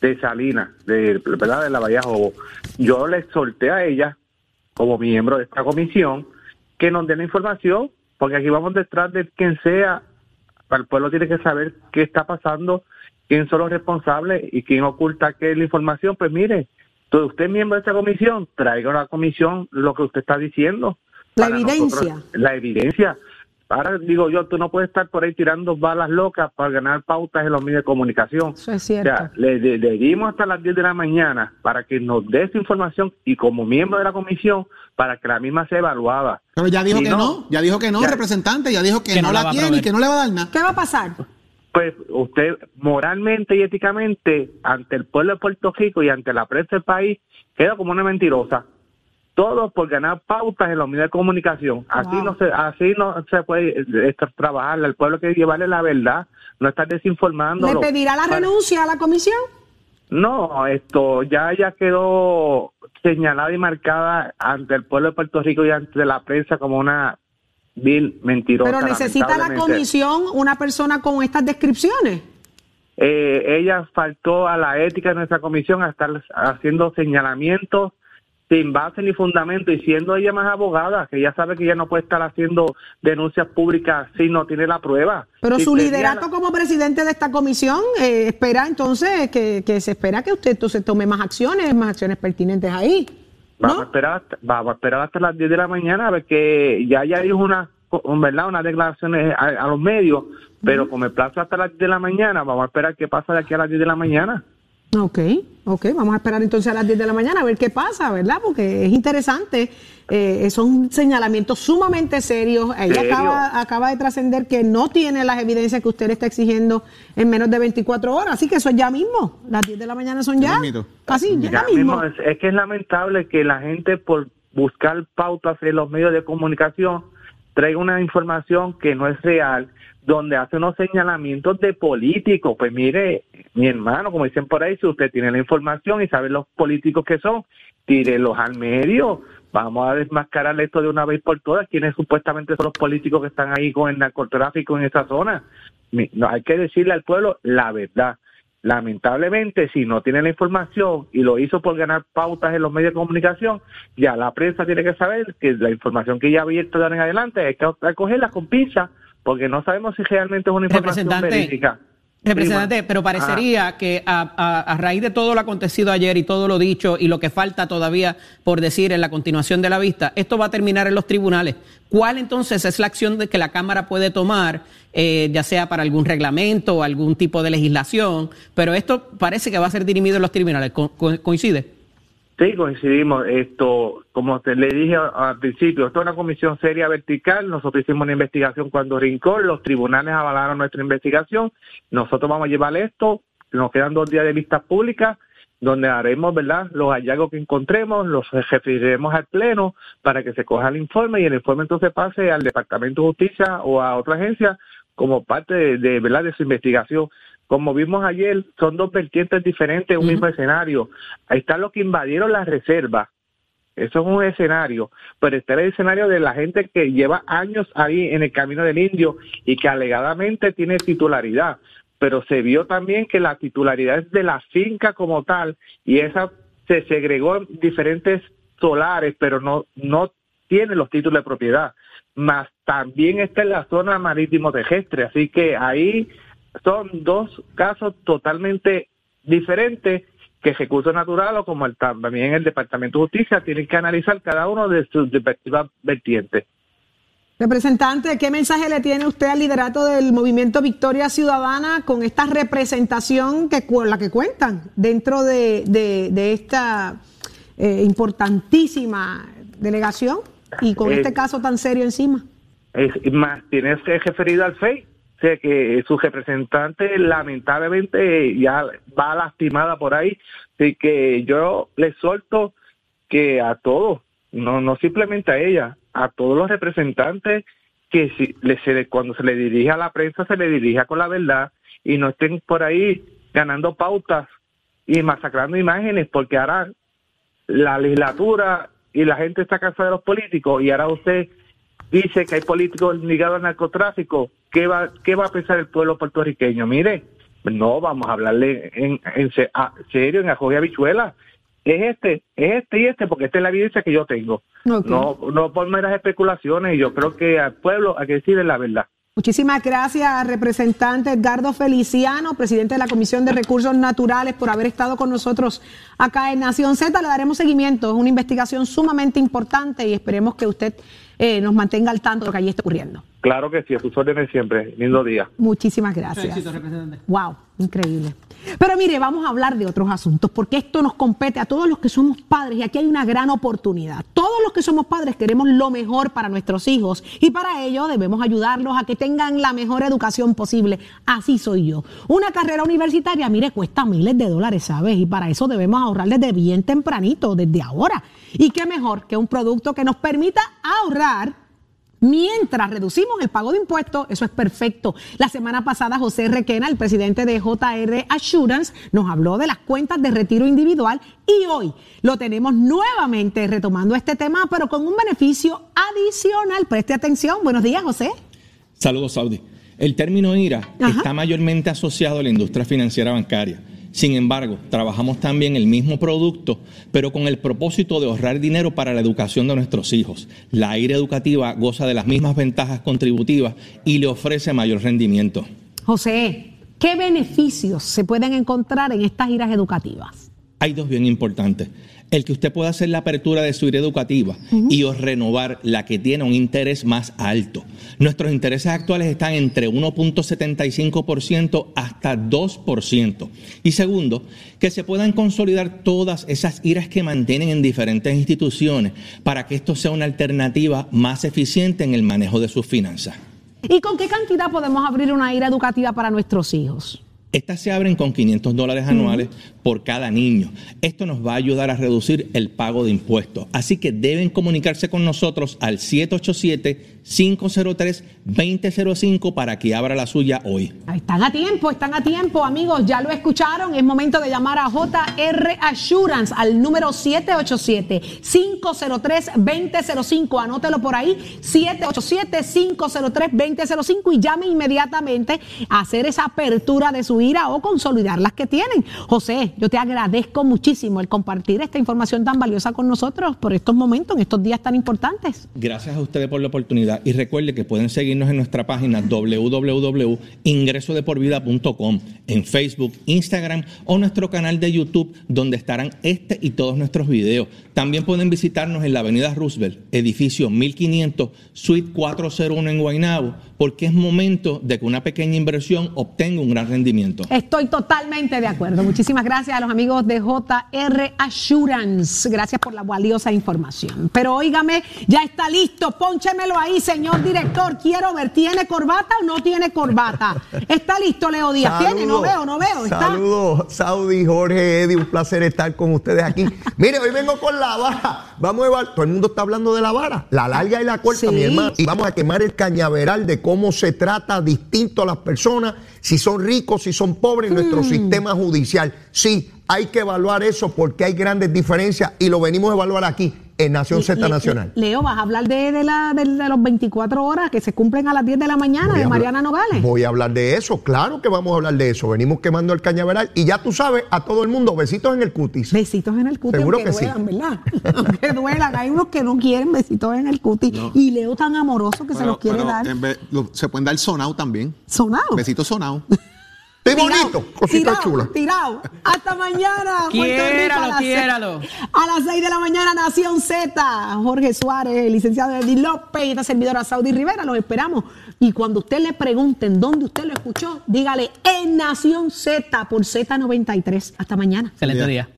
de, Salinas, de, ¿verdad? de la Bahía Jobo. Yo le exhorté a ella, como miembro de esta comisión, que nos dé la información porque aquí vamos detrás de quien sea, el pueblo tiene que saber qué está pasando, quién son los responsables y quién oculta qué es la información. Pues mire, usted es miembro de esta comisión, traiga a la comisión lo que usted está diciendo. La evidencia. la evidencia. Ahora digo yo, tú no puedes estar por ahí tirando balas locas para ganar pautas en los medios de comunicación. Eso es cierto. O sea, le, dimos hasta las 10 de la mañana para que nos dé esa información y como miembro de la comisión, para que la misma sea evaluada. Pero ya dijo que no, ya dijo que no, representante, ya dijo que, no, la, tiene y que no le va a dar nada. ¿Qué va a pasar? Pues usted moralmente y éticamente, ante el pueblo de Puerto Rico y ante la prensa del país, queda como una mentirosa todo por ganar pautas en los medios de comunicación. Así no se así no se puede eh, trabajar. El pueblo que llevarle la verdad, no estar desinformando. ¿Le pedirá la renuncia a la comisión? No, esto ya ya quedó señalada y marcada ante el pueblo de Puerto Rico y ante la prensa como una vil mentirosa. Pero necesita la comisión una persona con estas descripciones. Eh, ella faltó a la ética de nuestra comisión a estar haciendo señalamientos sin base ni fundamento y siendo ella más abogada, que ella sabe que ella no puede estar haciendo denuncias públicas si no tiene la prueba. Pero su liderato como presidente de esta comisión eh, espera entonces que, se espera que usted entonces tome más acciones, más acciones pertinentes ahí. Vamos a esperar hasta, vamos a esperar hasta las 10 de la mañana a ver que ya ya dijo una verdad unas declaraciones a, los medios, pero como el plazo hasta las 10 de la mañana, vamos a esperar qué pasa de aquí a las 10 de la mañana. Ok, ok, vamos a esperar entonces a las 10 de la mañana a ver qué pasa, ¿verdad? Porque es interesante, eh, son señalamientos sumamente serios. Ella acaba, acaba de trascender que no tiene las evidencias que usted le está exigiendo en menos de 24 horas, así que eso es ya mismo, las 10 de la mañana son ya. Así, ya, mismo. Es, es que es lamentable que la gente por buscar pautas en los medios de comunicación traiga una información que no es real donde hace unos señalamientos de políticos. Pues mire, mi hermano, como dicen por ahí, si usted tiene la información y sabe los políticos que son, tírelos al medio. Vamos a desmascarar esto de una vez por todas. ¿Quiénes supuestamente son los políticos que están ahí con el narcotráfico en esa zona? No, hay que decirle al pueblo la verdad. Lamentablemente, si no tiene la información y lo hizo por ganar pautas en los medios de comunicación, ya la prensa tiene que saber que la información que ya ha abierto de ahora en adelante es que cogerla con pinza porque no sabemos si realmente es una información verídica. Representante, pero parecería que a, a- a raíz de todo lo acontecido ayer y todo lo dicho y lo que falta todavía por decir en la continuación de la vista, esto va a terminar en los tribunales. ¿Cuál entonces es la acción de que la Cámara puede tomar, eh, ya sea para algún reglamento o algún tipo de legislación? Pero esto parece que va a ser dirimido en los tribunales. Co- co- ¿Coincide? Sí, coincidimos. Esto, como te le dije al principio, esto es una comisión seria vertical. Nosotros hicimos una investigación cuando rincón, los tribunales avalaron nuestra investigación. Nosotros vamos a llevar esto. Nos quedan dos días de vistas públicas donde haremos, ¿verdad?, los hallazgos que encontremos, los referiremos al Pleno para que se coja el informe y el informe entonces pase al Departamento de Justicia o a otra agencia como parte de, ¿verdad?, de su investigación. Como vimos ayer, son dos vertientes diferentes, un mismo escenario. Ahí están los que invadieron las reservas. Eso es un escenario, pero está el escenario de la gente que lleva años ahí en el camino del indio y que alegadamente tiene titularidad, pero se vio también que la titularidad es de la finca como tal y esa se segregó en diferentes solares, pero no, no tiene los títulos de propiedad. Más también está en la zona marítimo terrestre, así que ahí son dos casos totalmente diferentes que Recursos Natural o como el, también el Departamento de Justicia tienen que analizar cada uno de sus respectivas vertientes. Representante, ¿qué mensaje le tiene usted al liderato del movimiento Victoria Ciudadana con esta representación que con la que cuentan dentro de, de- de esta eh, importantísima delegación y con Eh, este caso tan serio encima? Es, más, tienes que referido al FEI, o sea que su representante lamentablemente ya va lastimada por ahí, así que yo le suelto que a todos, no, no simplemente a ella, a todos los representantes que si, le, se cuando se le dirige a la prensa se le dirija con la verdad y no estén por ahí ganando pautas y masacrando imágenes, porque ahora la legislatura y la gente está cansada de los políticos y ahora usted dice que hay políticos ligados al narcotráfico, ¿qué va, qué va a pensar el pueblo puertorriqueño? Mire, no, vamos a hablarle en, en a- serio, en ajoya habichuela. Es este, es este y este, porque esta es la evidencia que yo tengo. Ok. No, no por meras especulaciones, y yo creo que al pueblo hay que decirle la verdad. Muchísimas gracias, representante Edgardo Feliciano, presidente de la Comisión de Recursos Naturales, por haber estado con nosotros acá en Nación Z. Le daremos seguimiento. Es una investigación sumamente importante y esperemos que usted eh, nos mantenga al tanto de lo que allí está ocurriendo. Claro que sí, a sus órdenes siempre. Lindo día. Muchísimas gracias. Wow, increíble. Pero mire, vamos a hablar de otros asuntos, porque esto nos compete a todos los que somos padres y aquí hay una gran oportunidad. Todos los que somos padres queremos lo mejor para nuestros hijos y para ello debemos ayudarlos a que tengan la mejor educación posible. Así soy yo. Una carrera universitaria, mire, cuesta miles de dólares, ¿sabes? Y para eso debemos ahorrar desde bien tempranito, desde ahora. Y qué mejor que un producto que nos permita ahorrar Mientras reducimos el pago de impuestos, eso es perfecto. La semana pasada José Requena, el presidente de JR Assurance, nos habló de las cuentas de retiro individual y hoy lo tenemos nuevamente retomando este tema, pero con un beneficio adicional. Preste atención. Buenos días, José. Saludos, Saudi. El término IRA Ajá. está mayormente asociado a la industria financiera bancaria. Sin embargo, trabajamos también el mismo producto, pero con el propósito de ahorrar dinero para la educación de nuestros hijos. La IRA educativa goza de las mismas ventajas contributivas y le ofrece mayor rendimiento. José, ¿qué beneficios se pueden encontrar en estas giras educativas? Hay dos bien importantes. El que usted pueda hacer la apertura de su IRA educativa y o renovar la que tiene un interés más alto. Nuestros intereses actuales están entre 1.75% hasta 2%. Y segundo, que se puedan consolidar todas esas IRAs que mantienen en diferentes instituciones para que esto sea una alternativa más eficiente en el manejo de sus finanzas. ¿Y con qué cantidad podemos abrir una ira educativa para nuestros hijos? Estas se abren con 500 dólares anuales por cada niño. Esto nos va a ayudar a reducir el pago de impuestos. Así que deben comunicarse con nosotros al 787-503-2005 para que abra la suya hoy. Están a tiempo, están a tiempo, amigos. Ya lo escucharon. Es momento de llamar a JR Assurance al número 787-503-2005. Anótelo por ahí, 787-503-2005 y llame inmediatamente a hacer esa apertura de su a o consolidar las que tienen. José, yo te agradezco muchísimo el compartir esta información tan valiosa con nosotros por estos momentos, en estos días tan importantes. Gracias a ustedes por la oportunidad y recuerde que pueden seguirnos en nuestra página www.ingresodeporvida.com, en Facebook, Instagram o nuestro canal de YouTube donde estarán este y todos nuestros videos. También pueden visitarnos en la Avenida Roosevelt, edificio 1500, suite 401 en Guaynabo, porque es momento de que una pequeña inversión obtenga un gran rendimiento. Estoy totalmente de acuerdo. Muchísimas gracias a los amigos de JR Assurance. Gracias por la valiosa información. Pero óigame, ya está listo. Pónchemelo ahí, señor director. Quiero ver, ¿tiene corbata o no tiene corbata? ¿Está listo, Leo Díaz? ¿Tiene? No veo, no veo. Saludos, Saudi, Jorge, Eddie. Un placer estar con ustedes aquí. Mire, hoy vengo con la vara. Vamos a evaluar. Todo el mundo está hablando de la vara. La larga y la corta, Sí. mi hermano. Y vamos a quemar el cañaveral de cómo se trata distinto a las personas, si son ricos, si son pobres nuestro sistema judicial. Sí, hay que evaluar eso porque hay grandes diferencias y lo venimos a evaluar aquí en Nación Z Nacional. Leo, vas a hablar de, de la, de, de los 24 horas que se cumplen a las 10 de la mañana Voy de hablar- Mariana Nogales. Voy a hablar de eso, claro que vamos a hablar de eso. Venimos quemando el cañaveral y ya tú sabes, a todo el mundo, besitos en el cutis. Besitos en el cutis, Seguro aunque que sí. duelan, ¿verdad? aunque duelan. Hay unos que no quieren besitos en el cutis. Y Leo tan amoroso que se los quiere dar. en vez- lo- se pueden dar sonado también. Sonado. Besito sonado. ¡Qué bonito! Cosita tirado, chula. Tirado. Hasta mañana. Quiéralo, a las seis- quiéralo. A las 6 de la mañana, Nación Z. Jorge Suárez, el licenciado Eddie López y esta servidora Saudi Rivera. Los esperamos. Y cuando usted le pregunten dónde usted lo escuchó, dígale en Nación Z por Z93. Hasta mañana. Excelente día.